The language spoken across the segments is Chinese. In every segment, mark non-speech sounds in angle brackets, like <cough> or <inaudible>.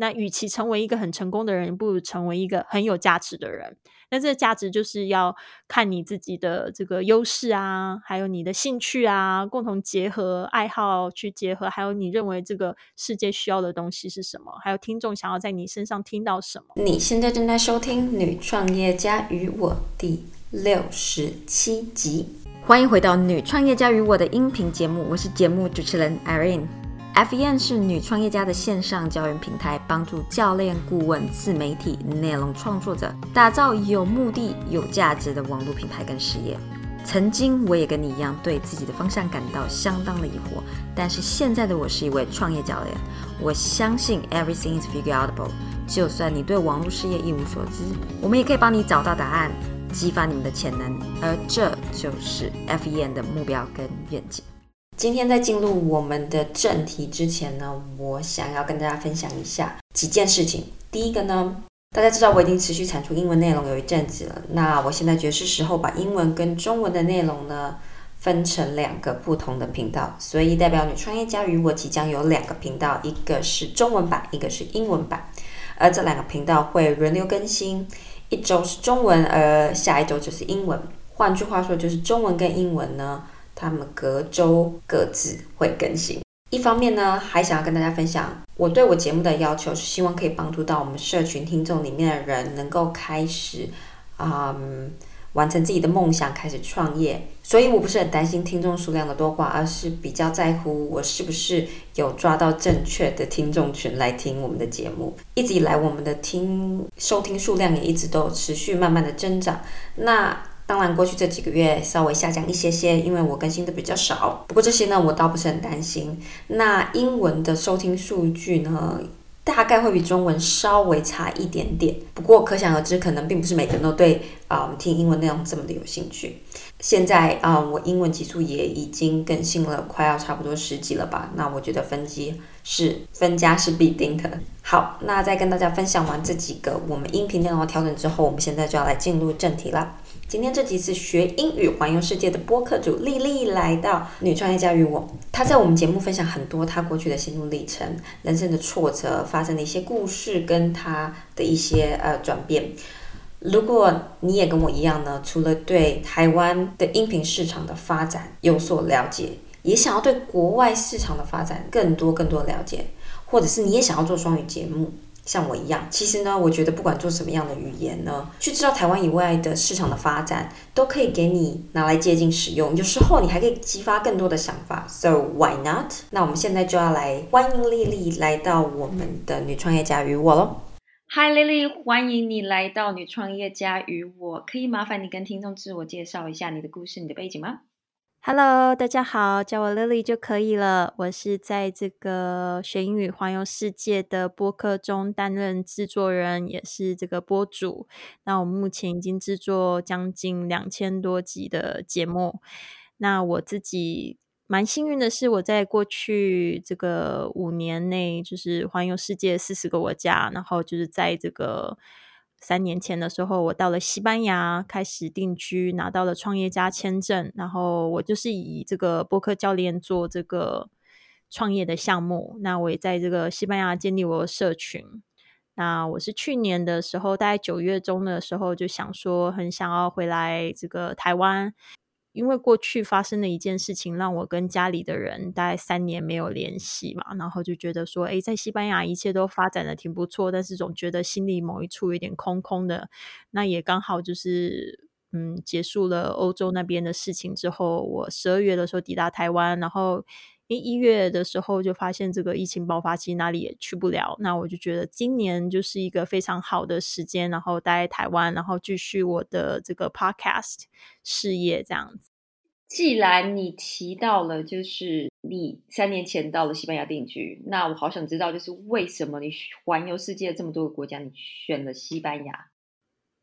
那与其成为一个很成功的人，不如成为一个很有价值的人。那这个价值就是要看你自己的这个优势啊，还有你的兴趣啊，共同结合爱好去结合，还有你认为这个世界需要的东西是什么，还有听众想要在你身上听到什么。你现在正在收听《女创业家与我》第六十七集，欢迎回到《女创业家与我》的音频节目，我是节目主持人 Irene。FEN 是女创业家的线上教育平台，帮助教练、顾问、自媒体、内容创作者打造有目的、有价值的网络品牌跟事业。曾经我也跟你一样，对自己的方向感到相当的疑惑，但是现在的我是一位创业教练。我相信 Everything is figureoutable。就算你对网络事业一无所知，我们也可以帮你找到答案，激发你们的潜能。而这就是 FEN 的目标跟愿景。今天在进入我们的正题之前呢，我想要跟大家分享一下几件事情。第一个呢，大家知道我已经持续产出英文内容有一阵子了，那我现在觉得是时候把英文跟中文的内容呢分成两个不同的频道，所以代表女创业家与我即将有两个频道，一个是中文版，一个是英文版，而这两个频道会轮流更新，一周是中文，而下一周就是英文。换句话说，就是中文跟英文呢。他们隔周各自会更新。一方面呢，还想要跟大家分享，我对我节目的要求是希望可以帮助到我们社群听众里面的人，能够开始，嗯，完成自己的梦想，开始创业。所以我不是很担心听众数量的多寡，而是比较在乎我是不是有抓到正确的听众群来听我们的节目。一直以来，我们的听收听数量也一直都持续慢慢的增长。那当然，过去这几个月稍微下降一些些，因为我更新的比较少。不过这些呢，我倒不是很担心。那英文的收听数据呢，大概会比中文稍微差一点点。不过可想而知，可能并不是每个人都对啊听英文内容这么的有兴趣。现在啊，我英文集数也已经更新了，快要差不多十集了吧？那我觉得分级是分家是必定的。好，那在跟大家分享完这几个我们音频内容的调整之后，我们现在就要来进入正题了。今天这集是学英语环游世界的播客主丽丽来到女创业家与我，她在我们节目分享很多她过去的心路历程、人生的挫折、发生的一些故事跟她的一些呃转变。如果你也跟我一样呢，除了对台湾的音频市场的发展有所了解，也想要对国外市场的发展更多更多了解，或者是你也想要做双语节目。像我一样，其实呢，我觉得不管做什么样的语言呢，去知道台湾以外的市场的发展，都可以给你拿来接近使用。有时候你还可以激发更多的想法，So why not？那我们现在就要来欢迎丽丽来到我们的女创业家与我喽。Hi Lily，欢迎你来到女创业家与我。可以麻烦你跟听众自我介绍一下你的故事、你的背景吗？Hello，大家好，叫我 Lily 就可以了。我是在这个学英语环游世界的播客中担任制作人，也是这个播主。那我目前已经制作将近两千多集的节目。那我自己蛮幸运的是，我在过去这个五年内，就是环游世界四十个国家，然后就是在这个。三年前的时候，我到了西班牙开始定居，拿到了创业家签证。然后我就是以这个播客教练做这个创业的项目。那我也在这个西班牙建立我的社群。那我是去年的时候，大概九月中的时候，就想说很想要回来这个台湾。因为过去发生的一件事情，让我跟家里的人大概三年没有联系嘛，然后就觉得说，哎，在西班牙一切都发展的挺不错，但是总觉得心里某一处有点空空的。那也刚好就是，嗯，结束了欧洲那边的事情之后，我十二月的时候抵达台湾，然后。因一月的时候就发现这个疫情爆发期，哪里也去不了。那我就觉得今年就是一个非常好的时间，然后待在台湾，然后继续我的这个 podcast 事业这样子。既然你提到了，就是你三年前到了西班牙定居，那我好想知道，就是为什么你环游世界这么多个国家，你选了西班牙？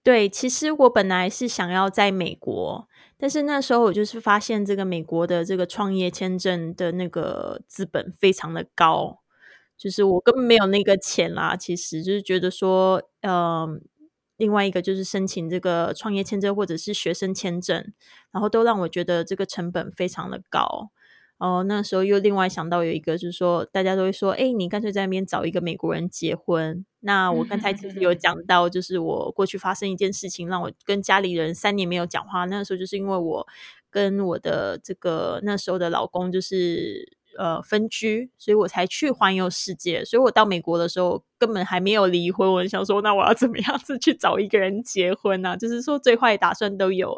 对，其实我本来是想要在美国。但是那时候我就是发现，这个美国的这个创业签证的那个资本非常的高，就是我根本没有那个钱啦。其实就是觉得说，嗯，另外一个就是申请这个创业签证或者是学生签证，然后都让我觉得这个成本非常的高。哦，那时候又另外想到有一个，就是说大家都会说，哎，你干脆在那边找一个美国人结婚。那我刚才其实有 <laughs> 讲到，就是我过去发生一件事情，让我跟家里人三年没有讲话。那时候就是因为我跟我的这个那时候的老公就是。呃，分居，所以我才去环游世界。所以我到美国的时候，根本还没有离婚。我想说，那我要怎么样子去找一个人结婚呢？就是说，最坏打算都有，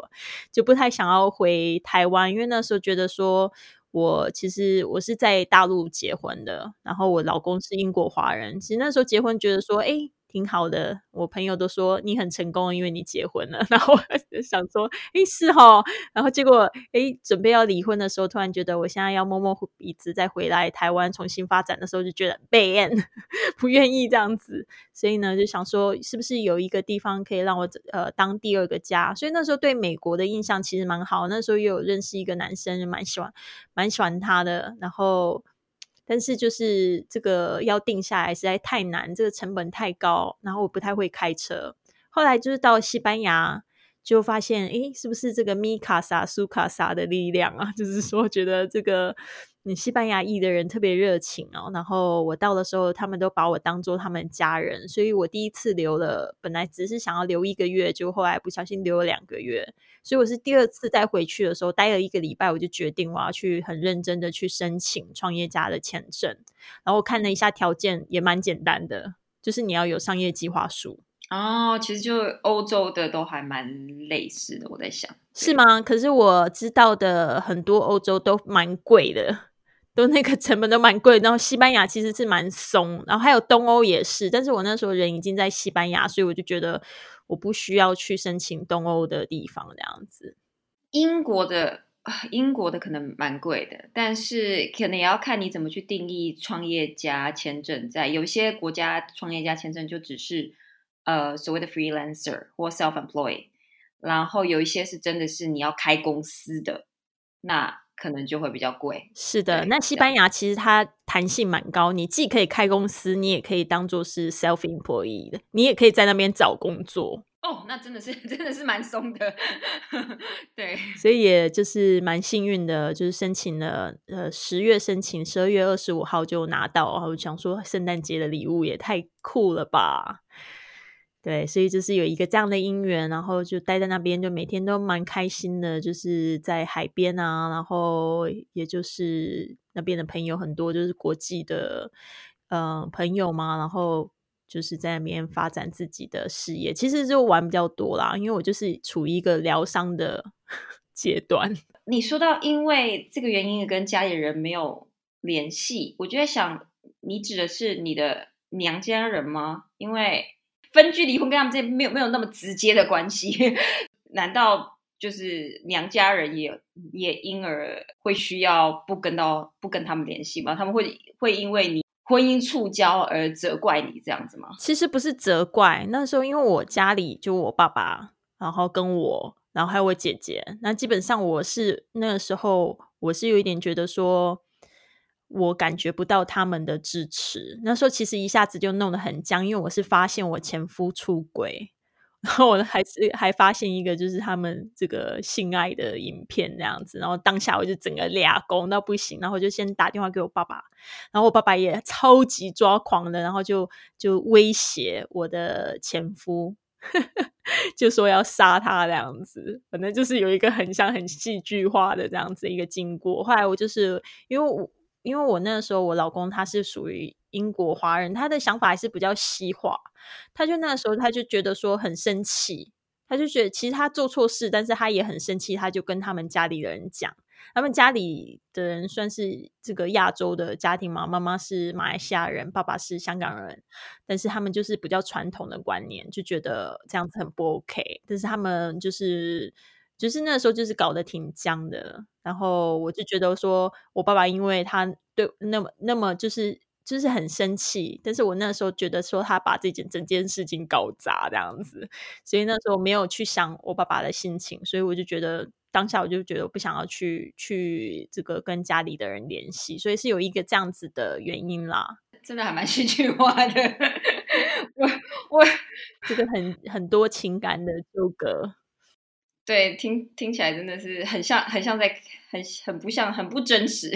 就不太想要回台湾，因为那时候觉得说，我其实我是在大陆结婚的，然后我老公是英国华人。其实那时候结婚，觉得说，哎。挺好的，我朋友都说你很成功，因为你结婚了。<laughs> 然后我就想说，哎，是哈。然后结果，哎，准备要离婚的时候，突然觉得我现在要摸摸鼻子再回来台湾重新发展的时候，就觉得 ban <laughs> 不愿意这样子。所以呢，就想说，是不是有一个地方可以让我呃当第二个家？所以那时候对美国的印象其实蛮好。那时候又有认识一个男生，蛮喜欢蛮喜欢他的。然后。但是就是这个要定下来实在太难，这个成本太高，然后我不太会开车。后来就是到西班牙，就发现，诶，是不是这个米卡萨、苏卡萨的力量啊？<laughs> 就是说，觉得这个。你西班牙裔的人特别热情哦，然后我到的时候，他们都把我当做他们家人，所以我第一次留了，本来只是想要留一个月，就后来不小心留了两个月，所以我是第二次再回去的时候，待了一个礼拜，我就决定我要去很认真的去申请创业家的签证，然后我看了一下条件，也蛮简单的，就是你要有商业计划书。哦，其实就欧洲的都还蛮类似的，我在想。是吗？可是我知道的很多欧洲都蛮贵的。都那个成本都蛮贵，然后西班牙其实是蛮松，然后还有东欧也是，但是我那时候人已经在西班牙，所以我就觉得我不需要去申请东欧的地方这样子。英国的英国的可能蛮贵的，但是可能也要看你怎么去定义创业家签证，在有些国家创业家签证就只是呃所谓的 freelancer 或 self employed，然后有一些是真的是你要开公司的那。可能就会比较贵。是的，那西班牙其实它弹性蛮高，你既可以开公司，你也可以当做是 self employee 的，你也可以在那边找工作。哦，那真的是 <laughs> 真的是蛮松的。<laughs> 对，所以也就是蛮幸运的，就是申请了，呃，十月申请，十二月二十五号就拿到，然后想说圣诞节的礼物也太酷了吧。对，所以就是有一个这样的姻缘，然后就待在那边，就每天都蛮开心的，就是在海边啊，然后也就是那边的朋友很多，就是国际的呃朋友嘛，然后就是在那边发展自己的事业，其实就玩比较多啦，因为我就是处于一个疗伤的 <laughs> 阶段。<laughs> 你说到因为这个原因跟家里人没有联系，我就在想，你指的是你的娘家人吗？因为分居离婚跟他们这没有没有那么直接的关系，<laughs> 难道就是娘家人也也因而会需要不跟到不跟他们联系吗？他们会会因为你婚姻触礁而责怪你这样子吗？其实不是责怪，那时候因为我家里就我爸爸，然后跟我，然后还有我姐姐，那基本上我是那个时候我是有一点觉得说。我感觉不到他们的支持，那时候其实一下子就弄得很僵，因为我是发现我前夫出轨，然后我还是还发现一个就是他们这个性爱的影片这样子，然后当下我就整个俩攻到不行，然后就先打电话给我爸爸，然后我爸爸也超级抓狂的，然后就就威胁我的前夫，<laughs> 就说要杀他这样子，反正就是有一个很像很戏剧化的这样子一个经过。后来我就是因为我。因为我那个时候，我老公他是属于英国华人，他的想法还是比较西化。他就那个时候，他就觉得说很生气，他就觉得其实他做错事，但是他也很生气，他就跟他们家里的人讲。他们家里的人算是这个亚洲的家庭嘛，妈妈是马来西亚人，爸爸是香港人，但是他们就是比较传统的观念，就觉得这样子很不 OK。但是他们就是。就是那时候，就是搞得挺僵的。然后我就觉得说，我爸爸因为他对那么那么就是就是很生气，但是我那时候觉得说他把这件整件事情搞砸这样子，所以那时候没有去想我爸爸的心情，所以我就觉得当下我就觉得我不想要去去这个跟家里的人联系，所以是有一个这样子的原因啦。真的还蛮戏剧化的，<laughs> 我我这个很很多情感的纠葛。对，听听起来真的是很像，很像在，很很不像，很不真实。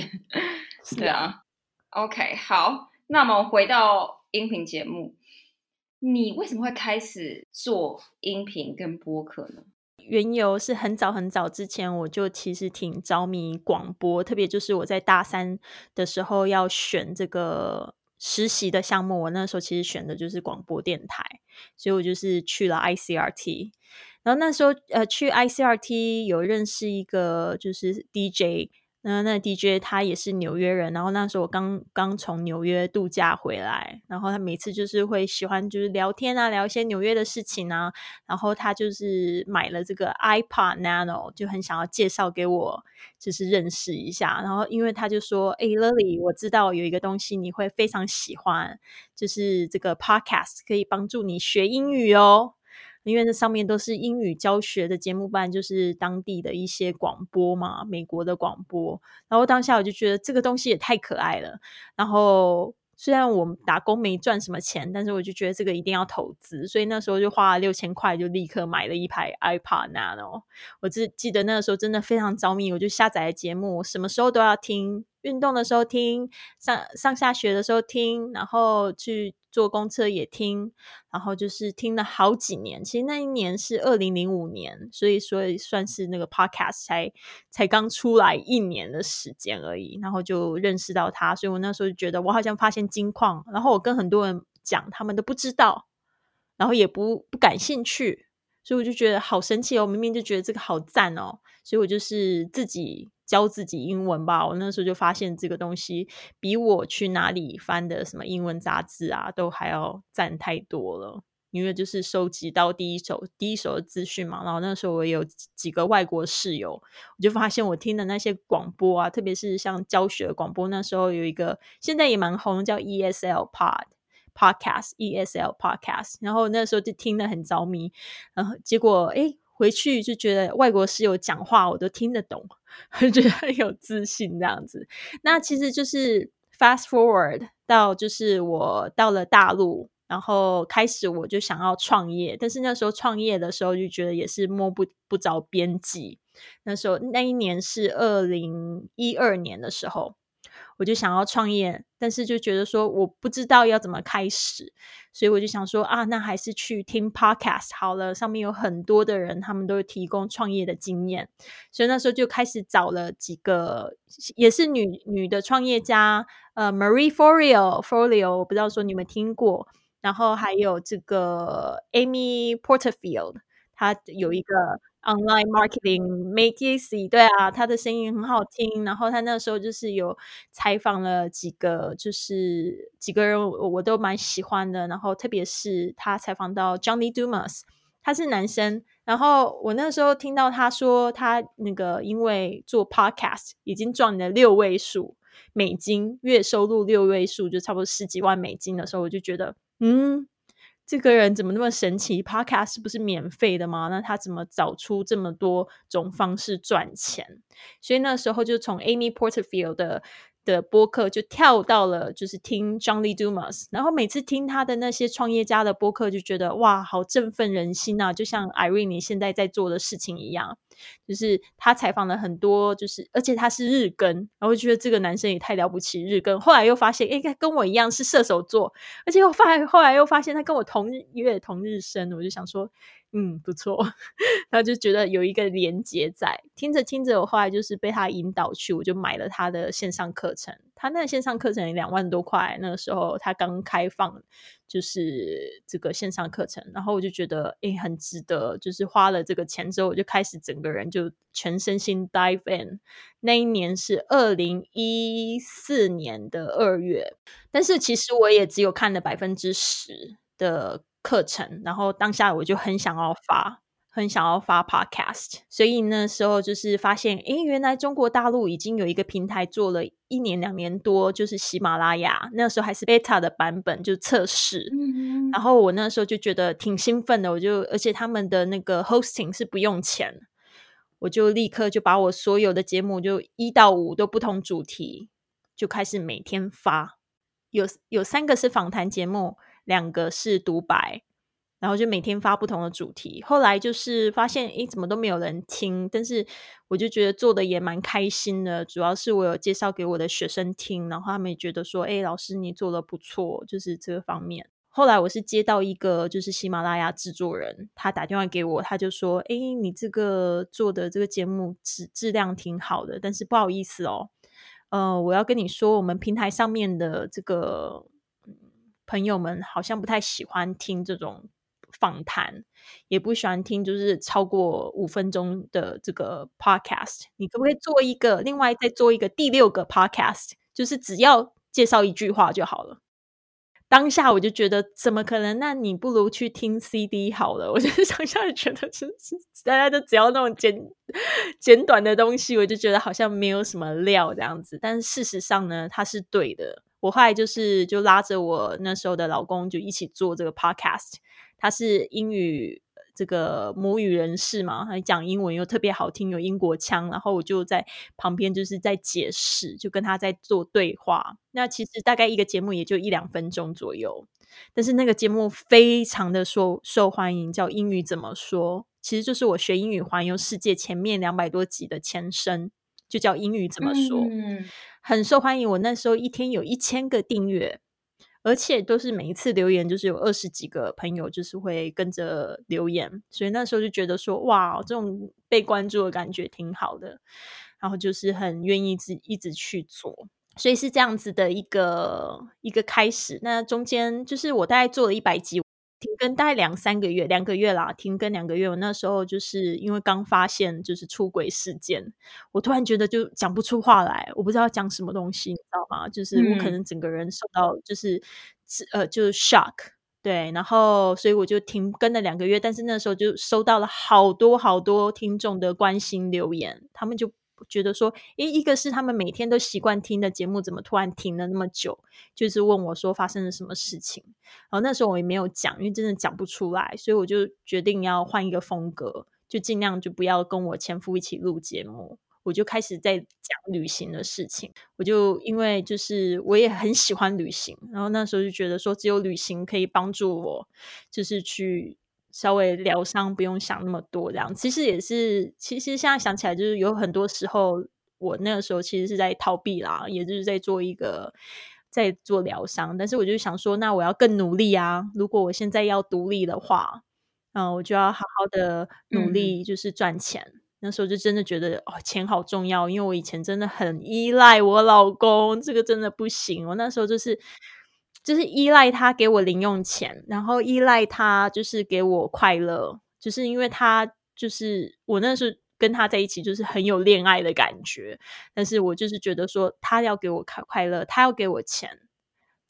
<laughs> 对啊，OK，好，那么回到音频节目，你为什么会开始做音频跟播客呢？缘由是很早很早之前，我就其实挺着迷广播，特别就是我在大三的时候要选这个实习的项目，我那时候其实选的就是广播电台，所以我就是去了 ICRT。然后那时候呃，去 ICRT 有认识一个就是 DJ。那那 DJ 他也是纽约人，然后那时候我刚刚从纽约度假回来，然后他每次就是会喜欢就是聊天啊，聊一些纽约的事情啊，然后他就是买了这个 iPod Nano，就很想要介绍给我，就是认识一下。然后因为他就说：“哎，Lily，我知道有一个东西你会非常喜欢，就是这个 Podcast 可以帮助你学英语哦。”因为那上面都是英语教学的节目，办就是当地的一些广播嘛，美国的广播。然后当下我就觉得这个东西也太可爱了。然后虽然我打工没赚什么钱，但是我就觉得这个一定要投资，所以那时候就花了六千块，就立刻买了一排 iPad Nano。我只记得那个时候真的非常着迷，我就下载了节目，什么时候都要听，运动的时候听，上上下学的时候听，然后去。坐公车也听，然后就是听了好几年。其实那一年是二零零五年，所以说算是那个 podcast 才才刚出来一年的时间而已。然后就认识到他，所以我那时候就觉得我好像发现金矿。然后我跟很多人讲，他们都不知道，然后也不不感兴趣，所以我就觉得好神奇哦！明明就觉得这个好赞哦，所以我就是自己。教自己英文吧，我那时候就发现这个东西比我去哪里翻的什么英文杂志啊，都还要赞太多了。因为就是收集到第一手第一手的资讯嘛。然后那时候我有几个外国室友，我就发现我听的那些广播啊，特别是像教学广播，那时候有一个现在也蛮红，叫 ESL Pod Podcast，ESL Podcast。然后那时候就听得很着迷，然后结果哎。回去就觉得外国室友讲话我都听得懂，觉得很有自信这样子。那其实就是 fast forward 到就是我到了大陆，然后开始我就想要创业，但是那时候创业的时候就觉得也是摸不不着边际。那时候那一年是二零一二年的时候。我就想要创业，但是就觉得说我不知道要怎么开始，所以我就想说啊，那还是去听 podcast 好了。上面有很多的人，他们都提供创业的经验，所以那时候就开始找了几个也是女女的创业家，呃，Marie Forleo，Forleo，我不知道说你们听过，然后还有这个 Amy Porterfield，她有一个。Online marketing make easy，对啊，他的声音很好听。然后他那时候就是有采访了几个，就是几个人我我都蛮喜欢的。然后特别是他采访到 Johnny Dumas，他是男生。然后我那时候听到他说他那个因为做 podcast 已经赚了六位数美金月收入，六位数就差不多十几万美金的时候，我就觉得嗯。这个人怎么那么神奇？Podcast 是不是免费的吗？那他怎么找出这么多种方式赚钱？所以那时候就从 Amy Porterfield 的。的播客就跳到了，就是听 Johnny Dumas，然后每次听他的那些创业家的播客，就觉得哇，好振奋人心啊！就像 Irene 现在在做的事情一样，就是他采访了很多，就是而且他是日更，然后觉得这个男生也太了不起，日更。后来又发现，哎，跟我一样是射手座，而且又发后来又发现他跟我同月同日生，我就想说。嗯，不错，<laughs> 然后就觉得有一个连接在，听着听着，我后来就是被他引导去，我就买了他的线上课程。他那个线上课程两万多块，那个时候他刚开放，就是这个线上课程，然后我就觉得诶很值得，就是花了这个钱之后，我就开始整个人就全身心 dive in。那一年是二零一四年的二月，但是其实我也只有看了百分之十的。课程，然后当下我就很想要发，很想要发 podcast，所以那时候就是发现，诶，原来中国大陆已经有一个平台做了一年两年多，就是喜马拉雅，那时候还是 beta 的版本，就测试。然后我那时候就觉得挺兴奋的，我就而且他们的那个 hosting 是不用钱，我就立刻就把我所有的节目就一到五都不同主题，就开始每天发，有有三个是访谈节目。两个是独白，然后就每天发不同的主题。后来就是发现，诶，怎么都没有人听，但是我就觉得做的也蛮开心的。主要是我有介绍给我的学生听，然后他们也觉得说，诶，老师你做的不错，就是这个方面。后来我是接到一个就是喜马拉雅制作人，他打电话给我，他就说，诶，你这个做的这个节目质质量挺好的，但是不好意思哦，呃，我要跟你说，我们平台上面的这个朋友们好像不太喜欢听这种。访谈也不喜欢听，就是超过五分钟的这个 podcast。你可不可以做一个，另外再做一个第六个 podcast，就是只要介绍一句话就好了。当下我就觉得怎么可能？那你不如去听 CD 好了。<laughs> 我就当下觉得是是大家都只要那种简简短的东西，我就觉得好像没有什么料这样子。但是事实上呢，它是对的。我后来就是就拉着我那时候的老公就一起做这个 podcast。他是英语这个母语人士嘛，他讲英文又特别好听，有英国腔，然后我就在旁边就是在解释，就跟他在做对话。那其实大概一个节目也就一两分钟左右，但是那个节目非常的受受欢迎，叫英语怎么说，其实就是我学英语环游世界前面两百多集的前身，就叫英语怎么说，很受欢迎。我那时候一天有一千个订阅。而且都是每一次留言，就是有二十几个朋友，就是会跟着留言，所以那时候就觉得说，哇，这种被关注的感觉挺好的，然后就是很愿意自一直去做，所以是这样子的一个一个开始。那中间就是我大概做了一百集。停更大概两三个月，两个月啦，停更两个月。我那时候就是因为刚发现就是出轨事件，我突然觉得就讲不出话来，我不知道讲什么东西，你知道吗？就是我可能整个人受到就是呃就是 shock，对，然后所以我就停更了两个月。但是那时候就收到了好多好多听众的关心留言，他们就。觉得说，诶，一个是他们每天都习惯听的节目，怎么突然停了那么久？就是问我说发生了什么事情。然后那时候我也没有讲，因为真的讲不出来，所以我就决定要换一个风格，就尽量就不要跟我前夫一起录节目。我就开始在讲旅行的事情。我就因为就是我也很喜欢旅行，然后那时候就觉得说，只有旅行可以帮助我，就是去。稍微疗伤，不用想那么多，这样其实也是。其实现在想起来，就是有很多时候，我那个时候其实是在逃避啦，也就是在做一个在做疗伤。但是我就想说，那我要更努力啊！如果我现在要独立的话，嗯，我就要好好的努力，就是赚钱。那时候就真的觉得哦，钱好重要，因为我以前真的很依赖我老公，这个真的不行。我那时候就是。就是依赖他给我零用钱，然后依赖他就是给我快乐，就是因为他就是我那时候跟他在一起就是很有恋爱的感觉，但是我就是觉得说他要给我快快乐，他要给我钱，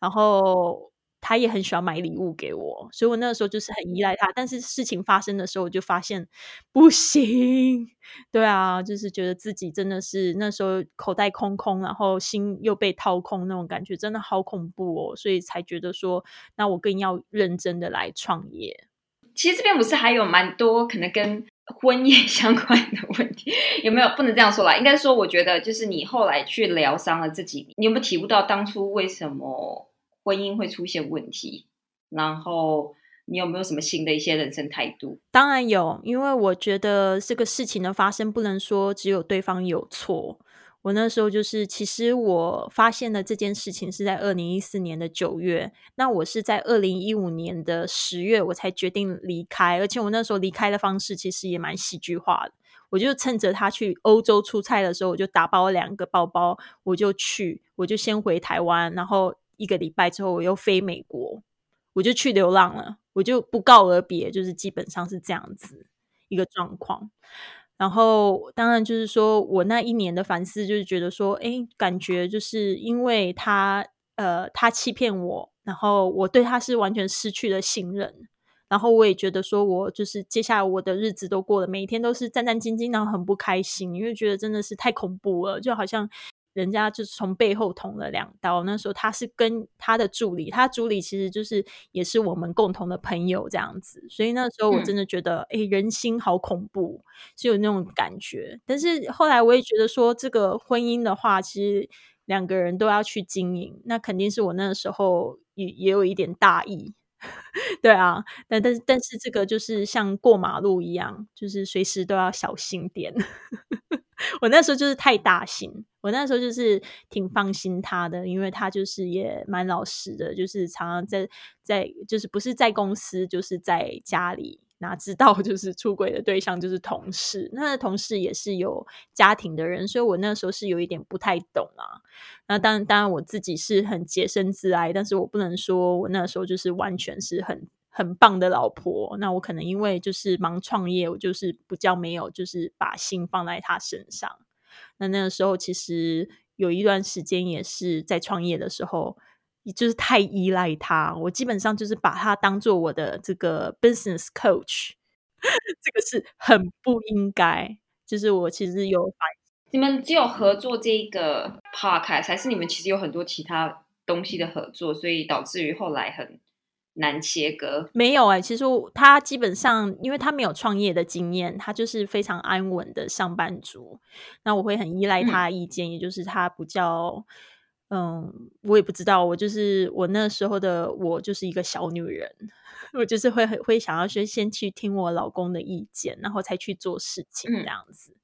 然后。他也很喜欢买礼物给我，所以我那个时候就是很依赖他。但是事情发生的时候，我就发现不行。<laughs> 对啊，就是觉得自己真的是那时候口袋空空，然后心又被掏空那种感觉，真的好恐怖哦。所以才觉得说，那我更要认真的来创业。其实这边不是还有蛮多可能跟婚姻 <laughs> 相关的问题，有没有？不能这样说啦，应该说，我觉得就是你后来去疗伤了自己，你有没有体悟到当初为什么？婚姻会出现问题，然后你有没有什么新的一些人生态度？当然有，因为我觉得这个事情的发生不能说只有对方有错。我那时候就是，其实我发现了这件事情是在二零一四年的九月，那我是在二零一五年的十月我才决定离开，而且我那时候离开的方式其实也蛮戏剧化的。我就趁着他去欧洲出差的时候，我就打包两个包包，我就去，我就先回台湾，然后。一个礼拜之后，我又飞美国，我就去流浪了，我就不告而别，就是基本上是这样子一个状况。然后，当然就是说我那一年的反思，就是觉得说，哎，感觉就是因为他，呃，他欺骗我，然后我对他是完全失去了信任，然后我也觉得说我就是接下来我的日子都过了，每一天都是战战兢兢，然后很不开心，因为觉得真的是太恐怖了，就好像。人家就是从背后捅了两刀。那时候他是跟他的助理，他助理其实就是也是我们共同的朋友这样子。所以那时候我真的觉得，哎，人心好恐怖，是有那种感觉。但是后来我也觉得说，这个婚姻的话，其实两个人都要去经营，那肯定是我那个时候也也有一点大意。<laughs> 对啊，但但是但是这个就是像过马路一样，就是随时都要小心点。<laughs> 我那时候就是太大心，我那时候就是挺放心他的，因为他就是也蛮老实的，就是常常在在就是不是在公司就是在家里，哪知道就是出轨的对象就是同事，那同事也是有家庭的人，所以我那时候是有一点不太懂啊。那当然当然我自己是很洁身自爱，但是我不能说我那时候就是完全是很。很棒的老婆，那我可能因为就是忙创业，我就是比较没有就是把心放在他身上。那那个时候其实有一段时间也是在创业的时候，就是太依赖他，我基本上就是把他当做我的这个 business coach，<laughs> 这个是很不应该。就是我其实有反，你们只有合作这个 podcast，还是你们其实有很多其他东西的合作，所以导致于后来很。难切割没有哎，其实他基本上，因为他没有创业的经验，他就是非常安稳的上班族。那我会很依赖他的意见，也就是他比较，嗯，我也不知道，我就是我那时候的我就是一个小女人，<laughs> 我就是会会想要先先去听我老公的意见，然后才去做事情这样子。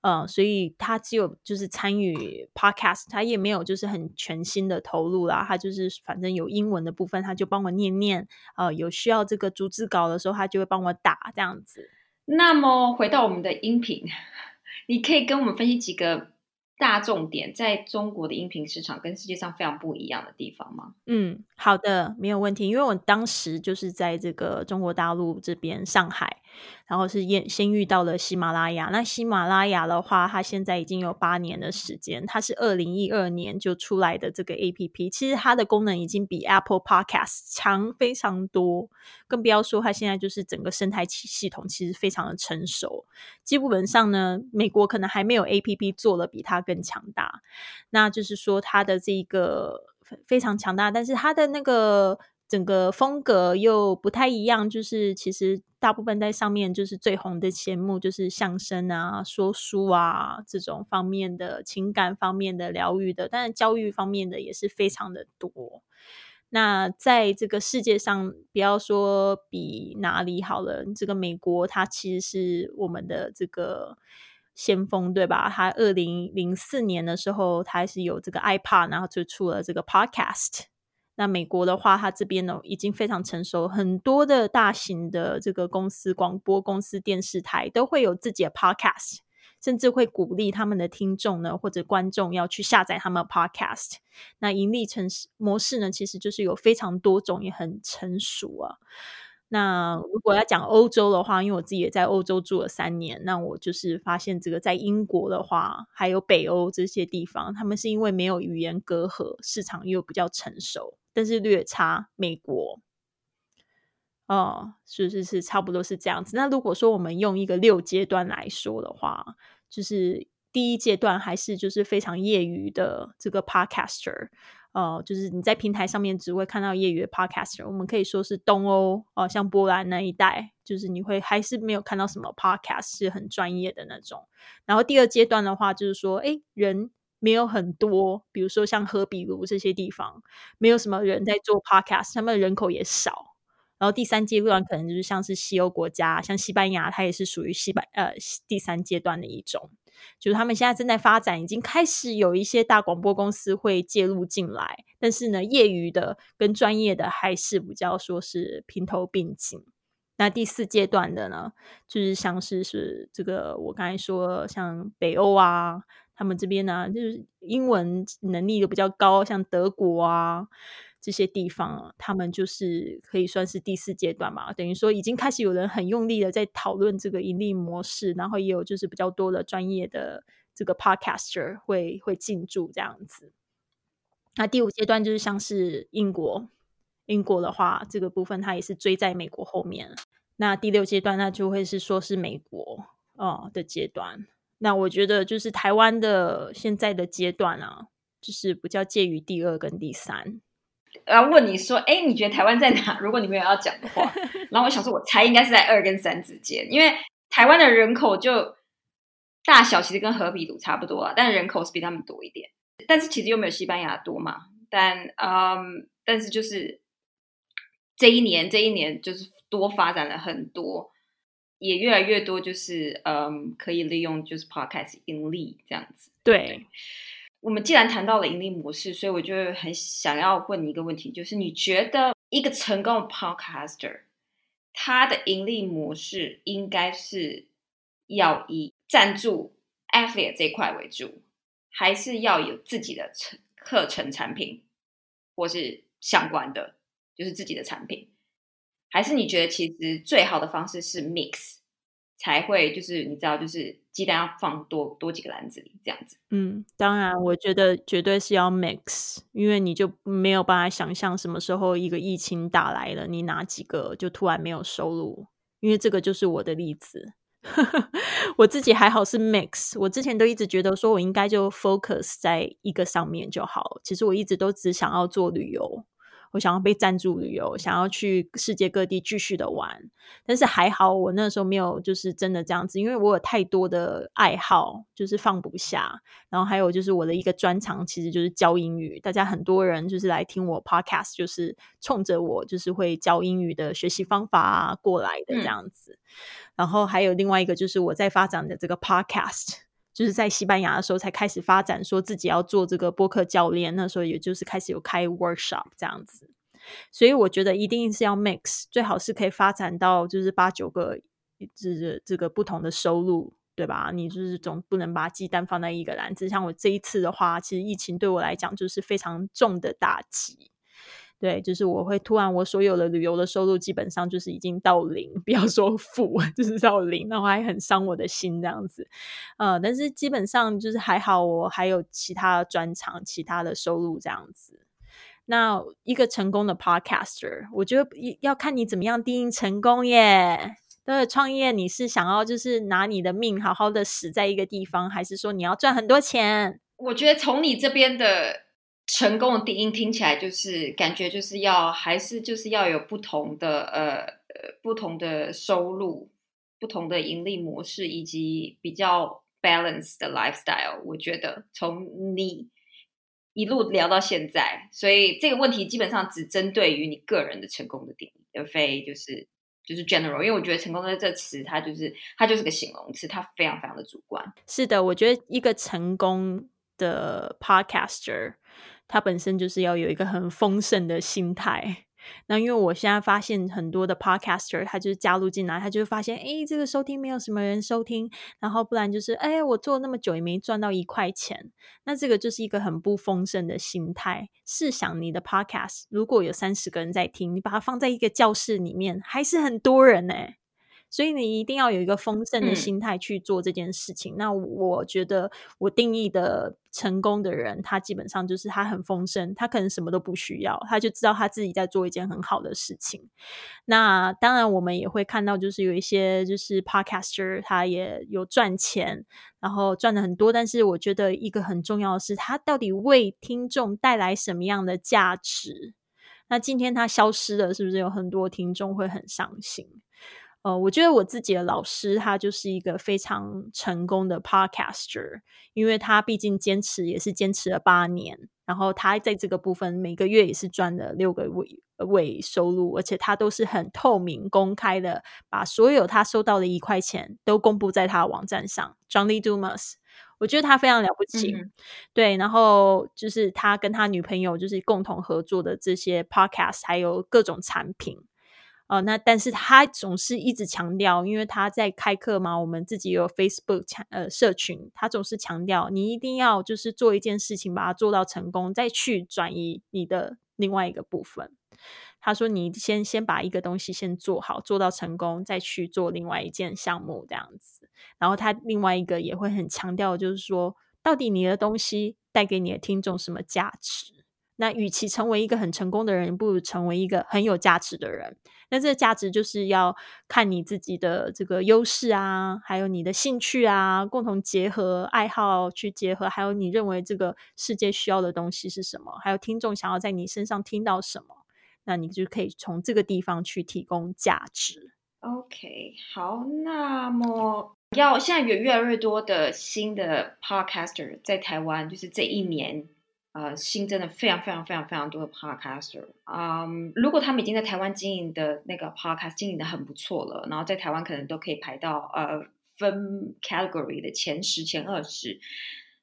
嗯，所以他只有就是参与 podcast，他也没有就是很全新的投入啦。他就是反正有英文的部分，他就帮我念念。呃，有需要这个逐字稿的时候，他就会帮我打这样子。那么回到我们的音频，你可以跟我们分析几个。大重点在中国的音频市场跟世界上非常不一样的地方吗？嗯，好的，没有问题。因为我当时就是在这个中国大陆这边上海，然后是先先遇到了喜马拉雅。那喜马拉雅的话，它现在已经有八年的时间，它是二零一二年就出来的这个 A P P。其实它的功能已经比 Apple Podcast 强非常多，更不要说它现在就是整个生态系系统其实非常的成熟。基本上呢，美国可能还没有 A P P 做的比它。更强大，那就是说它的这个非常强大，但是它的那个整个风格又不太一样。就是其实大部分在上面就是最红的节目就是相声啊、说书啊这种方面的情感方面的疗愈的，但是教育方面的也是非常的多。那在这个世界上，不要说比哪里好了，这个美国它其实是我们的这个。先锋对吧？他二零零四年的时候，他是有这个 iPad，然后就出了这个 Podcast。那美国的话，它这边呢已经非常成熟，很多的大型的这个公司、广播公司、电视台都会有自己的 Podcast，甚至会鼓励他们的听众呢或者观众要去下载他们的 Podcast。那盈利成模式呢，其实就是有非常多种，也很成熟啊。那如果要讲欧洲的话，因为我自己也在欧洲住了三年，那我就是发现这个在英国的话，还有北欧这些地方，他们是因为没有语言隔阂，市场又比较成熟，但是略差美国。哦，是是是，差不多是这样子。那如果说我们用一个六阶段来说的话，就是第一阶段还是就是非常业余的这个 podcaster。哦，就是你在平台上面只会看到业余的 podcaster，我们可以说是东欧哦，像波兰那一带，就是你会还是没有看到什么 podcast 是很专业的那种。然后第二阶段的话，就是说，哎，人没有很多，比如说像赫比卢这些地方，没有什么人在做 podcast，他们人口也少。然后第三阶段可能就是像是西欧国家，像西班牙，它也是属于西班呃第三阶段的一种。就是他们现在正在发展，已经开始有一些大广播公司会介入进来，但是呢，业余的跟专业的还是比较说是平头并进。那第四阶段的呢，就是像是是这个我刚才说，像北欧啊，他们这边呢，就是英文能力都比较高，像德国啊。这些地方，他们就是可以算是第四阶段嘛，等于说已经开始有人很用力的在讨论这个盈利模式，然后也有就是比较多的专业的这个 podcaster 会会进驻这样子。那第五阶段就是像是英国，英国的话这个部分它也是追在美国后面。那第六阶段那就会是说是美国哦的阶段。那我觉得就是台湾的现在的阶段啊，就是比较介于第二跟第三。要问你说，哎，你觉得台湾在哪？<laughs> 如果你没有要讲的话，<laughs> 然后我想说，我猜应该是在二跟三之间，因为台湾的人口就大小其实跟和比鲁差不多啊，但人口是比他们多一点，但是其实又没有西班牙多嘛。但嗯，但是就是这一年这一年就是多发展了很多，也越来越多就是嗯可以利用就是 podcast 盈利这样子。对，我们既然谈到了盈利模式，所以我就很想要问你一个问题，就是你觉得一个成功的 podcaster，他的盈利模式应该是要以赞助 affiliate 这一块为主，还是要有自己的成课程产品，或是相关的，就是自己的产品，还是你觉得其实最好的方式是 mix，才会就是你知道就是鸡蛋要放多多几个篮子里这样子。嗯，当然，我觉得绝对是要 mix，因为你就没有办法想象什么时候一个疫情打来了，你哪几个就突然没有收入，因为这个就是我的例子。<laughs> 我自己还好是 mix，我之前都一直觉得说我应该就 focus 在一个上面就好。其实我一直都只想要做旅游，我想要被赞助旅游，想要去世界各地继续的玩。但是还好我那时候没有就是真的这样子，因为我有太多的爱好，就是放不下。然后还有就是我的一个专长其实就是教英语，大家很多人就是来听我 podcast，就是冲着我就是会教英语的学习方法啊过来的这样子。然后还有另外一个，就是我在发展的这个 podcast，就是在西班牙的时候才开始发展，说自己要做这个播客教练。那时候也就是开始有开 workshop 这样子，所以我觉得一定是要 mix，最好是可以发展到就是八九个这这个不同的收入，对吧？你就是总不能把鸡蛋放在一个篮子。像我这一次的话，其实疫情对我来讲就是非常重的打击。对，就是我会突然，我所有的旅游的收入基本上就是已经到零，<laughs> 不要说负，就是到零，然后还很伤我的心这样子。呃，但是基本上就是还好，我还有其他专长、其他的收入这样子。那一个成功的 podcaster，我觉得要看你怎么样定义成功耶。对，创业你是想要就是拿你的命好好的死在一个地方，还是说你要赚很多钱？我觉得从你这边的。成功的定义听起来就是感觉就是要还是就是要有不同的呃不同的收入、不同的盈利模式以及比较 balance 的 lifestyle。我觉得从你一路聊到现在，所以这个问题基本上只针对于你个人的成功的定义，而非就是就是 general。因为我觉得成功的这词，它就是它就是个形容词，它非常非常的主观。是的，我觉得一个成功的 podcaster。他本身就是要有一个很丰盛的心态。那因为我现在发现很多的 podcaster，他就是加入进来，他就发现，哎，这个收听没有什么人收听，然后不然就是，哎，我做那么久也没赚到一块钱。那这个就是一个很不丰盛的心态。试想你的 podcast 如果有三十个人在听，你把它放在一个教室里面，还是很多人呢。所以你一定要有一个丰盛的心态去做这件事情。那我觉得我定义的成功的人，他基本上就是他很丰盛，他可能什么都不需要，他就知道他自己在做一件很好的事情。那当然，我们也会看到，就是有一些就是 podcaster，他也有赚钱，然后赚的很多。但是我觉得一个很重要的是，他到底为听众带来什么样的价值？那今天他消失了，是不是有很多听众会很伤心？呃，我觉得我自己的老师他就是一个非常成功的 podcaster，因为他毕竟坚持也是坚持了八年，然后他在这个部分每个月也是赚了六个位位收入，而且他都是很透明公开的，把所有他收到的一块钱都公布在他的网站上。Johnny Dumas，我觉得他非常了不起，对，然后就是他跟他女朋友就是共同合作的这些 podcast，还有各种产品。哦，那但是他总是一直强调，因为他在开课嘛，我们自己有 Facebook 呃社群，他总是强调你一定要就是做一件事情，把它做到成功，再去转移你的另外一个部分。他说你先先把一个东西先做好，做到成功，再去做另外一件项目这样子。然后他另外一个也会很强调，就是说到底你的东西带给你的听众什么价值？那与其成为一个很成功的人，不如成为一个很有价值的人。那这个价值就是要看你自己的这个优势啊，还有你的兴趣啊，共同结合爱好去结合，还有你认为这个世界需要的东西是什么，还有听众想要在你身上听到什么，那你就可以从这个地方去提供价值。OK，好，那么要现在有越来越多的新的 Podcaster 在台湾，就是这一年。呃新增了非常非常非常非常多的 podcaster。嗯，如果他们已经在台湾经营的那个 podcast 经营的很不错了，然后在台湾可能都可以排到呃分 category 的前十、前二十，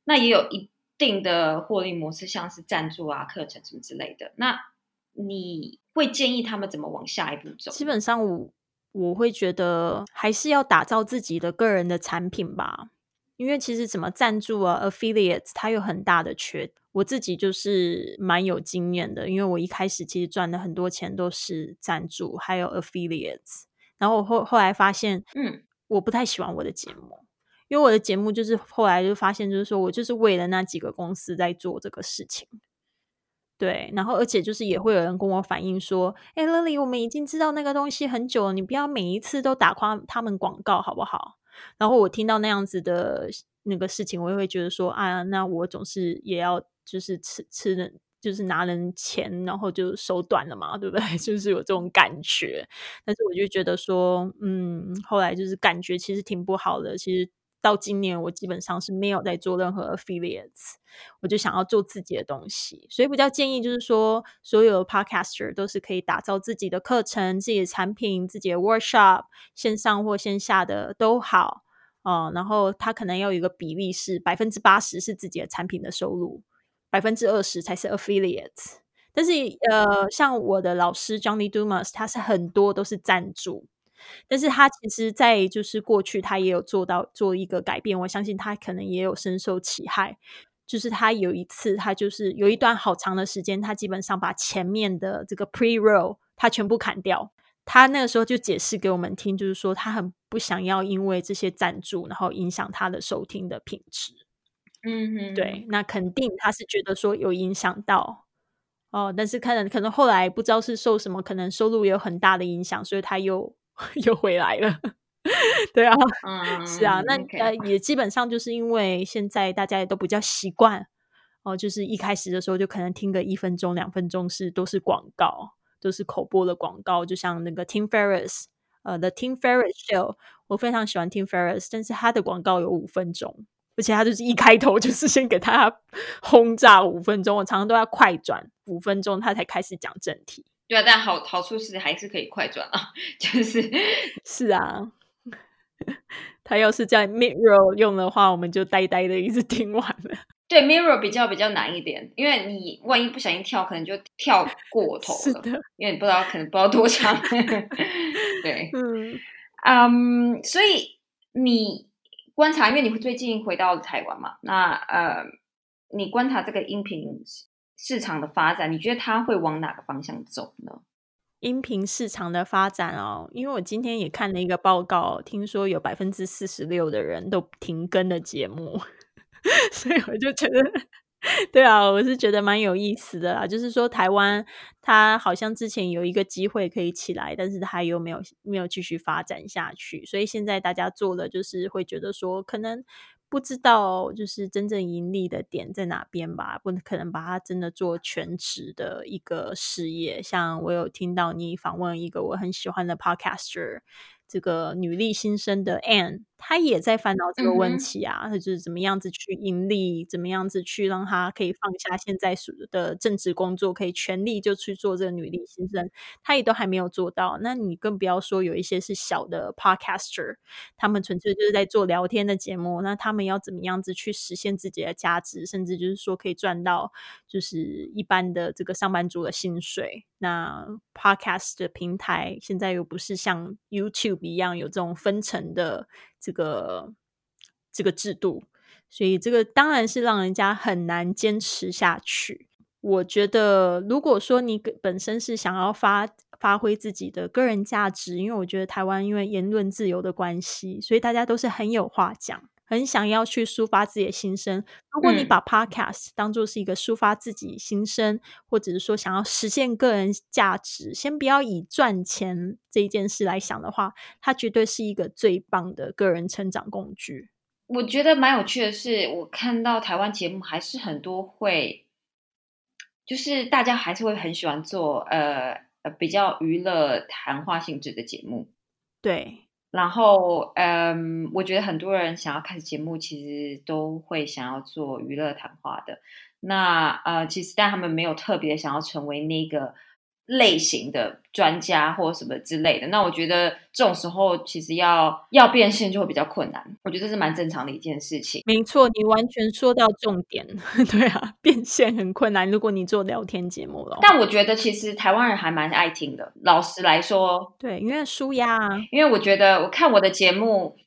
那也有一定的获利模式，像是赞助啊、课程什么之类的。那你会建议他们怎么往下一步走？基本上我我会觉得还是要打造自己的个人的产品吧，因为其实怎么赞助啊，affiliates 它有很大的缺。我自己就是蛮有经验的，因为我一开始其实赚的很多钱都是赞助，还有 affiliates。然后我后后来发现，嗯，我不太喜欢我的节目，因为我的节目就是后来就发现，就是说我就是为了那几个公司在做这个事情。对，然后而且就是也会有人跟我反映说：“哎，Lily，我们已经知道那个东西很久了，你不要每一次都打夸他们广告好不好？”然后我听到那样子的那个事情，我也会觉得说：“啊，那我总是也要就是吃吃人，就是拿人钱，然后就手短了嘛，对不对？<laughs> 就是有这种感觉。但是我就觉得说，嗯，后来就是感觉其实挺不好的，其实。”到今年，我基本上是没有在做任何 affiliates，我就想要做自己的东西，所以比较建议就是说，所有的 podcaster 都是可以打造自己的课程、自己的产品、自己的 workshop，线上或线下的都好哦。然后他可能要有一个比例是百分之八十是自己的产品的收入，百分之二十才是 affiliates。但是呃，像我的老师 Johnny Dumas，他是很多都是赞助。但是他其实，在就是过去，他也有做到做一个改变。我相信他可能也有深受其害。就是他有一次，他就是有一段好长的时间，他基本上把前面的这个 pre roll 他全部砍掉。他那个时候就解释给我们听，就是说他很不想要因为这些赞助，然后影响他的收听的品质。嗯哼，对，那肯定他是觉得说有影响到哦，但是可能可能后来不知道是受什么，可能收入有很大的影响，所以他又。<laughs> 又回来了，<laughs> 对啊，<laughs> 是啊，那呃也基本上就是因为现在大家也都比较习惯哦，就是一开始的时候就可能听个一分钟、两分钟是都是广告，都是口播的广告，就像那个 Tim Ferris，呃，The Tim Ferris Show，我非常喜欢 Tim Ferris，但是他的广告有五分钟，而且他就是一开头就是先给他轰炸五分钟，我常常都要快转五分钟，他才开始讲正题。对啊，但好好处是还是可以快转啊，<laughs> 就是是啊，他要是在 Mirror 用的话，我们就呆呆的一直听完了。<laughs> 对，Mirror 比较比较难一点，因为你万一不小心跳，可能就跳过头了，因为你不知道可能不知道多长。<laughs> 对，嗯嗯，所以你观察，因为你最近回到台湾嘛，那呃，你观察这个音频。市场的发展，你觉得它会往哪个方向走呢？音频市场的发展哦，因为我今天也看了一个报告，听说有百分之四十六的人都停更了节目，<laughs> 所以我就觉得，<laughs> 对啊，我是觉得蛮有意思的啦。就是说，台湾它好像之前有一个机会可以起来，但是它又没有没有继续发展下去，所以现在大家做的就是会觉得说，可能。不知道就是真正盈利的点在哪边吧？不可能把它真的做全职的一个事业。像我有听到你访问一个我很喜欢的 podcaster。这个女力新生的 Anne，她也在烦恼这个问题啊，她就是怎么样子去盈利，怎么样子去让她可以放下现在的正职工作，可以全力就去做这个女力新生，她也都还没有做到。那你更不要说有一些是小的 podcaster，他们纯粹就是在做聊天的节目，那他们要怎么样子去实现自己的价值，甚至就是说可以赚到就是一般的这个上班族的薪水。那 podcast 的平台现在又不是像 YouTube 一样有这种分层的这个这个制度，所以这个当然是让人家很难坚持下去。我觉得，如果说你本身是想要发发挥自己的个人价值，因为我觉得台湾因为言论自由的关系，所以大家都是很有话讲。很想要去抒发自己的心声。如果你把 Podcast 当做是一个抒发自己心声，或者是说想要实现个人价值，先不要以赚钱这一件事来想的话，它绝对是一个最棒的个人成长工具。我觉得蛮有趣的是，我看到台湾节目还是很多会，就是大家还是会很喜欢做呃呃比较娱乐谈话性质的节目。对。然后，嗯，我觉得很多人想要开始节目，其实都会想要做娱乐谈话的。那呃，其实但他们没有特别想要成为那个。类型的专家或什么之类的，那我觉得这种时候其实要要变现就会比较困难。我觉得这是蛮正常的一件事情。没错，你完全说到重点。<laughs> 对啊，变现很困难。如果你做聊天节目了，但我觉得其实台湾人还蛮爱听的。老实来说，对，因为舒压啊。因为我觉得我看我的节目，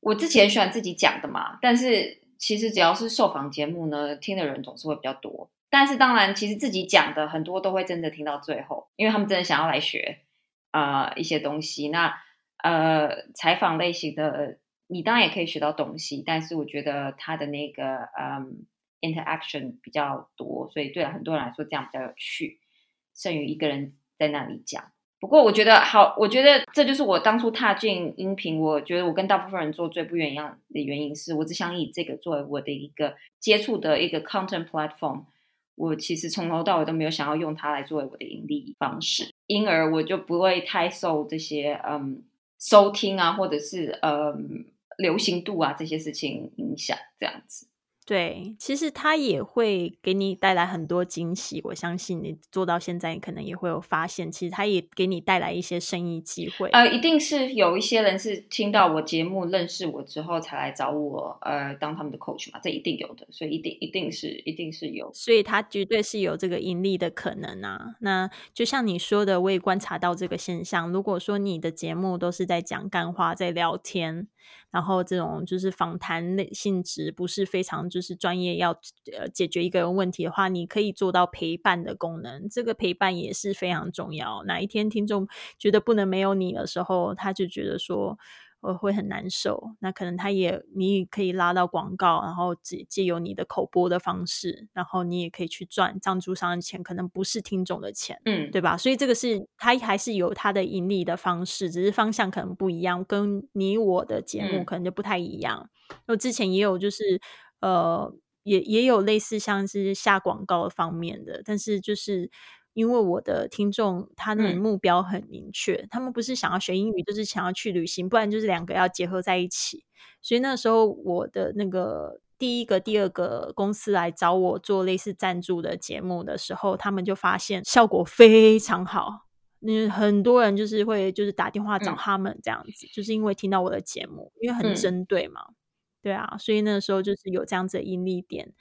我之前喜欢自己讲的嘛，但是其实只要是受访节目呢，听的人总是会比较多。但是当然，其实自己讲的很多都会真的听到最后，因为他们真的想要来学啊一些东西。那呃，采访类型的，你当然也可以学到东西，但是我觉得他的那个嗯 interaction 比较多，所以对很多人来说这样比较有趣，胜于一个人在那里讲。不过我觉得好，我觉得这就是我当初踏进音频，我觉得我跟大部分人做最不一样的原因是我只想以这个作为我的一个接触的一个 content platform。我其实从头到尾都没有想要用它来作为我的盈利方式，因而我就不会太受这些嗯收听啊，或者是嗯流行度啊这些事情影响，这样子。对，其实它也会给你带来很多惊喜。我相信你做到现在，你可能也会有发现，其实它也给你带来一些生意机会。呃，一定是有一些人是听到我节目认识我之后才来找我，呃，当他们的 coach 嘛，这一定有的，所以一定一定是一定是有，所以它绝对是有这个盈利的可能啊。那就像你说的，我也观察到这个现象。如果说你的节目都是在讲干话，在聊天。然后这种就是访谈类性质，不是非常就是专业，要呃解决一个人问题的话，你可以做到陪伴的功能。这个陪伴也是非常重要。哪一天听众觉得不能没有你的时候，他就觉得说。呃，会很难受。那可能他也，你也可以拉到广告，然后借借由你的口播的方式，然后你也可以去赚赞助商的钱，可能不是听众的钱，嗯，对吧？所以这个是他还是有他的盈利的方式，只是方向可能不一样，跟你我的节目可能就不太一样。我之前也有就是呃，也也有类似像是下广告方面的，但是就是。因为我的听众他的目标很明确，他们不是想要学英语，就是想要去旅行，不然就是两个要结合在一起。所以那时候我的那个第一个、第二个公司来找我做类似赞助的节目的时候，他们就发现效果非常好。嗯，很多人就是会就是打电话找他们这样子，就是因为听到我的节目，因为很针对嘛，对啊，所以那时候就是有这样子的盈利点。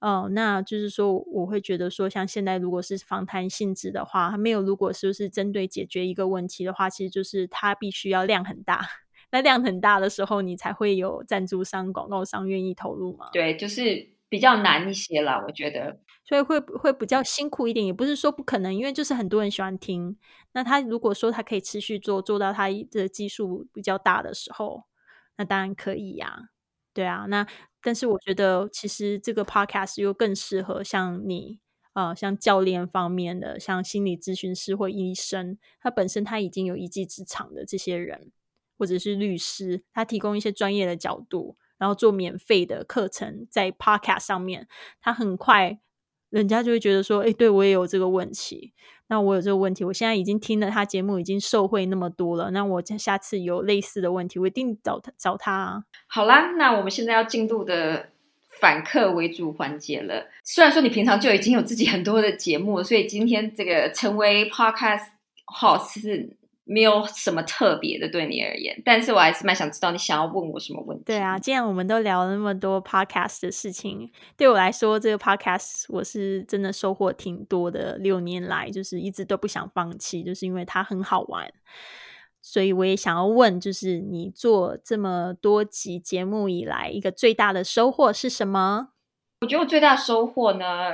哦，那就是说，我会觉得说，像现在如果是访谈性质的话，没有如果是不是针对解决一个问题的话，其实就是它必须要量很大。<laughs> 那量很大的时候，你才会有赞助商、广告商愿意投入嘛？对，就是比较难一些啦，我觉得，所以会会比较辛苦一点，也不是说不可能，因为就是很多人喜欢听。那他如果说他可以持续做，做到他的技术比较大的时候，那当然可以呀。对啊，那。但是我觉得，其实这个 podcast 又更适合像你，呃，像教练方面的，像心理咨询师或医生，他本身他已经有一技之长的这些人，或者是律师，他提供一些专业的角度，然后做免费的课程在 podcast 上面，他很快。人家就会觉得说，哎，对我也有这个问题，那我有这个问题，我现在已经听了他节目，已经受惠那么多了，那我下次有类似的问题，我一定找他找他啊。好啦，那我们现在要进入的反客为主环节了。虽然说你平常就已经有自己很多的节目，所以今天这个成为 podcast host 是。没有什么特别的对你而言，但是我还是蛮想知道你想要问我什么问题。对啊，既然我们都聊了那么多 podcast 的事情，对我来说，这个 podcast 我是真的收获挺多的。六年来，就是一直都不想放弃，就是因为它很好玩。所以我也想要问，就是你做这么多集节目以来，一个最大的收获是什么？我觉得我最大的收获呢？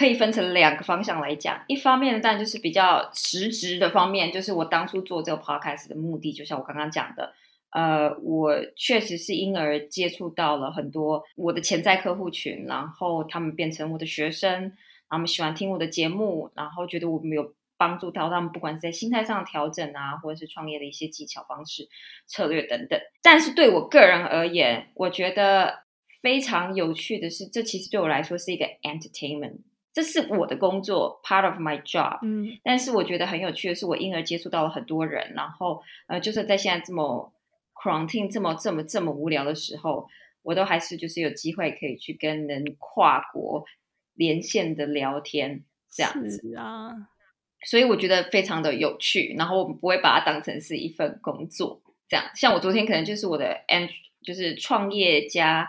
可以分成两个方向来讲，一方面但，就是比较实质的方面，就是我当初做这个 podcast 的目的，就像我刚刚讲的，呃，我确实是因而接触到了很多我的潜在客户群，然后他们变成我的学生，他们喜欢听我的节目，然后觉得我们有帮助到他们，不管是在心态上的调整啊，或者是创业的一些技巧、方式、策略等等。但是对我个人而言，我觉得非常有趣的是，这其实对我来说是一个 entertainment。这是我的工作，part of my job。嗯，但是我觉得很有趣的是，我因而接触到了很多人，然后呃，就是在现在这么 quarantine 这么这么这么无聊的时候，我都还是就是有机会可以去跟人跨国连线的聊天这样子啊，所以我觉得非常的有趣，然后我们不会把它当成是一份工作，这样。像我昨天可能就是我的 and 就是创业加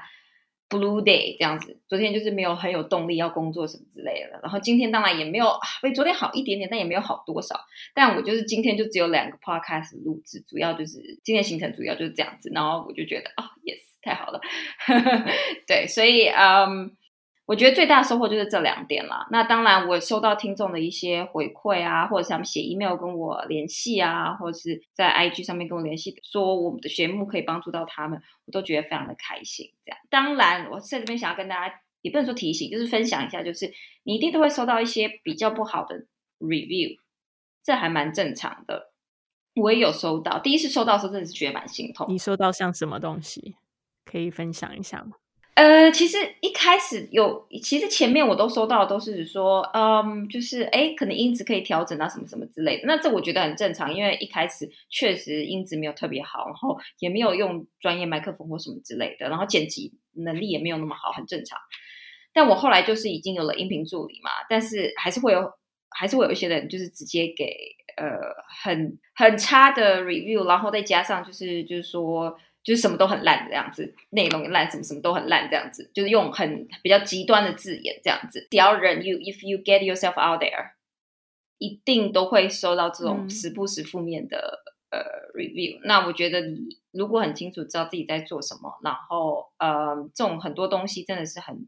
blue day 这样子，昨天就是没有很有动力要工作什么之类的，然后今天当然也没有比昨天好一点点，但也没有好多少。但我就是今天就只有两个 podcast 录制，主要就是今天行程主要就是这样子，然后我就觉得啊、yes 太好了，<laughs> 对，所以嗯。我觉得最大的收获就是这两点啦。那当然，我收到听众的一些回馈啊，或者是他们写 email 跟我联系啊，或者是在 IG 上面跟我联系，说我们的节目可以帮助到他们，我都觉得非常的开心。这样，当然我在这边想要跟大家，也不能说提醒，就是分享一下，就是你一定都会收到一些比较不好的 review，这还蛮正常的。我也有收到，第一次收到的时候真的是觉得蛮心痛。你收到像什么东西？可以分享一下吗？呃，其实一开始有，其实前面我都收到都是说，嗯，就是哎，可能音质可以调整啊，什么什么之类的。那这我觉得很正常，因为一开始确实音质没有特别好，然后也没有用专业麦克风或什么之类的，然后剪辑能力也没有那么好，很正常。但我后来就是已经有了音频助理嘛，但是还是会有，还是会有一些人就是直接给呃很很差的 review，然后再加上就是就是说。就是什么都很烂这样子，内容也烂，什么什么都很烂这样子，就是用很比较极端的字眼这样子。只要人 you if you get yourself out there，一定都会收到这种时不时负面的、呃 review。那我觉得你如果很清楚知道自己在做什么，然后呃这种很多东西真的是很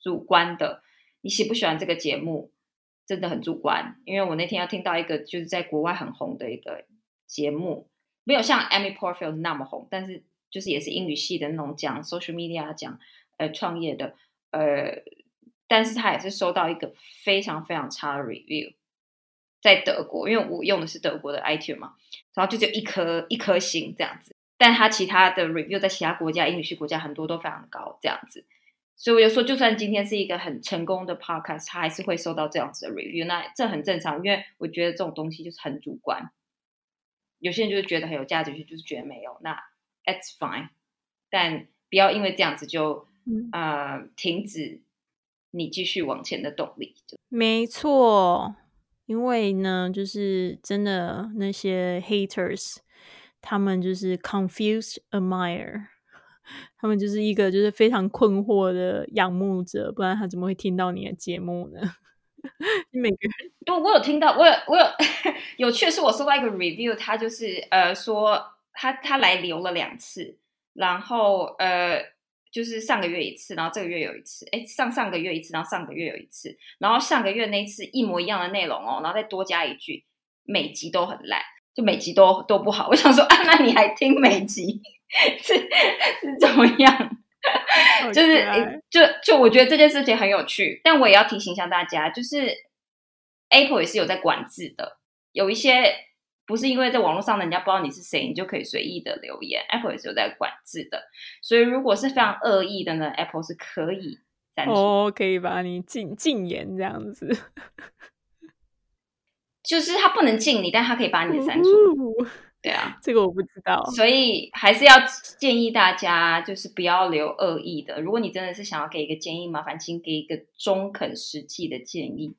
主观的。你喜不喜欢这个节目，真的很主观。因为我那天要听到一个就是在国外很红的一个节目。没有像 Amy Portfield 那么红，但是就是也是英语系的那种讲 social media 讲呃创业的呃，但是他也是收到一个非常非常差的 review，在德国，因为我用的是德国的 iTunes 嘛，然后就只有一颗一颗星这样子，但他其他的 review 在其他国家英语系国家很多都非常高这样子，所以我就说，就算今天是一个很成功的 podcast，他还是会收到这样子的 review，那这很正常，因为我觉得这种东西就是很主观。有些人就是觉得很有价值，有些就是觉得没有，那 that's fine，但不要因为这样子就呃停止你继续往前的动力。没错，因为呢，就是真的那些 haters，他们就是 confused admire，<laughs> 他们就是一个就是非常困惑的仰慕者，不然他怎么会听到你的节目呢？<laughs> 每个人都，我有听到，我有我有 <laughs> 有趣的是，我收到一个 review，他就是呃说他他来留了两次，然后呃就是上个月一次，然后这个月有一次，哎上上个月一次，然后上个月有一次，然后上个月那次一模一样的内容哦，然后再多加一句，每集都很烂，就每集都都不好。<laughs> 我想说啊，那你还听每集是是怎么样？<laughs> 就是就就我觉得这件事情很有趣，但我也要提醒一下大家，就是 Apple 也是有在管制的，有一些不是因为在网络上人家不知道你是谁，你就可以随意的留言，Apple 也是有在管制的。所以如果是非常恶意的呢，Apple 是可以哦，可以把你禁禁言这样子，就是他不能禁你，但他可以把你删除。对啊，这个我不知道，所以还是要建议大家，就是不要留恶意的。如果你真的是想要给一个建议，麻烦请给一个中肯实际的建议。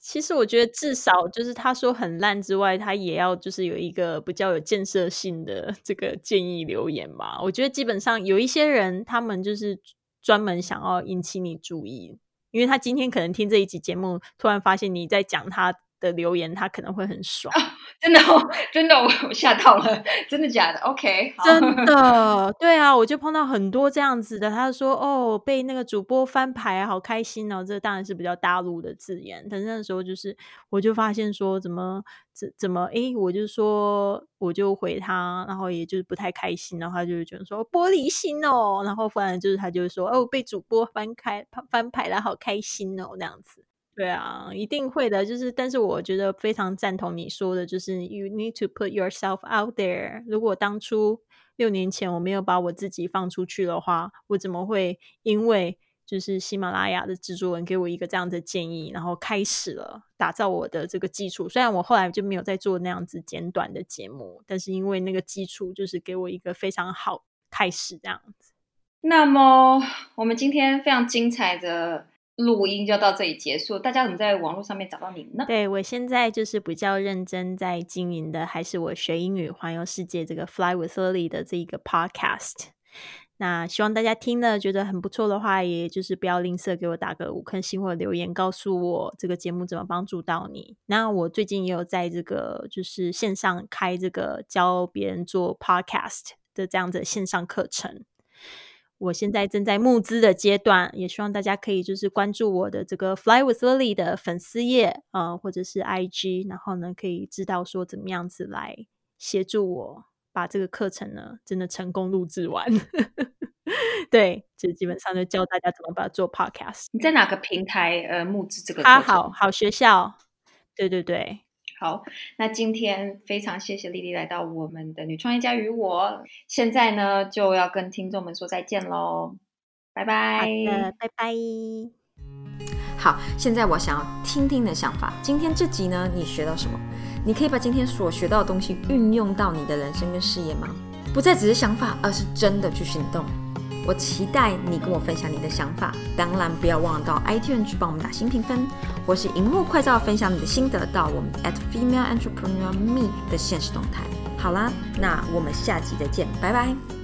其实我觉得至少就是他说很烂之外，他也要就是有一个比较有建设性的这个建议留言吧。我觉得基本上有一些人，他们就是专门想要引起你注意，因为他今天可能听这一集节目，突然发现你在讲他。的留言，他可能会很爽。<laughs> 真的，哦 <laughs> 真的，我 <laughs> 我吓到了，真的假的？OK，真的，对啊，我就碰到很多这样子的。他说：“哦，被那个主播翻牌，好开心哦。”这当然是比较大陆的字眼。但是那时候就是，我就发现说，怎么怎怎么，哎，我就说，我就回他，然后也就是不太开心，然后他就觉得说玻璃心哦。然后反正就是他就说：“哦，被主播翻开翻牌了，好开心哦。”那样子。对啊，一定会的。就是，但是我觉得非常赞同你说的，就是 you need to put yourself out there。如果当初六年前我没有把我自己放出去的话，我怎么会因为就是喜马拉雅的制作人给我一个这样的建议，然后开始了打造我的这个基础？虽然我后来就没有再做那样子简短的节目，但是因为那个基础就是给我一个非常好开始这样子。那么我们今天非常精彩的。录音就到这里结束。大家怎么在网络上面找到你呢？对我现在就是比较认真在经营的，还是我学英语环游世界这个 Fly with Lily 的这一个 Podcast。那希望大家听了觉得很不错的话，也就是不要吝啬给我打个五颗星或留言，告诉我这个节目怎么帮助到你。那我最近也有在这个就是线上开这个教别人做 Podcast 的这样的线上课程。我现在正在募资的阶段，也希望大家可以就是关注我的这个 Fly with Lily 的粉丝页啊，或者是 IG，然后呢可以知道说怎么样子来协助我把这个课程呢真的成功录制完。<laughs> 对，就基本上就教大家怎么把它做 Podcast。你在哪个平台呃募资这个？他好好学校，对对对。好，那今天非常谢谢丽丽来到我们的女创业家与我，现在呢就要跟听众们说再见喽，拜拜。拜拜。好，现在我想要听听你的想法。今天这集呢，你学到什么？你可以把今天所学到的东西运用到你的人生跟事业吗？不再只是想法，而是真的去行动。我期待你跟我分享你的想法，当然不要忘了到 iTunes 去帮我们打新评分，或是荧幕快照分享你的心得到我们 at female entrepreneur me 的现实动态。好啦，那我们下集再见，拜拜。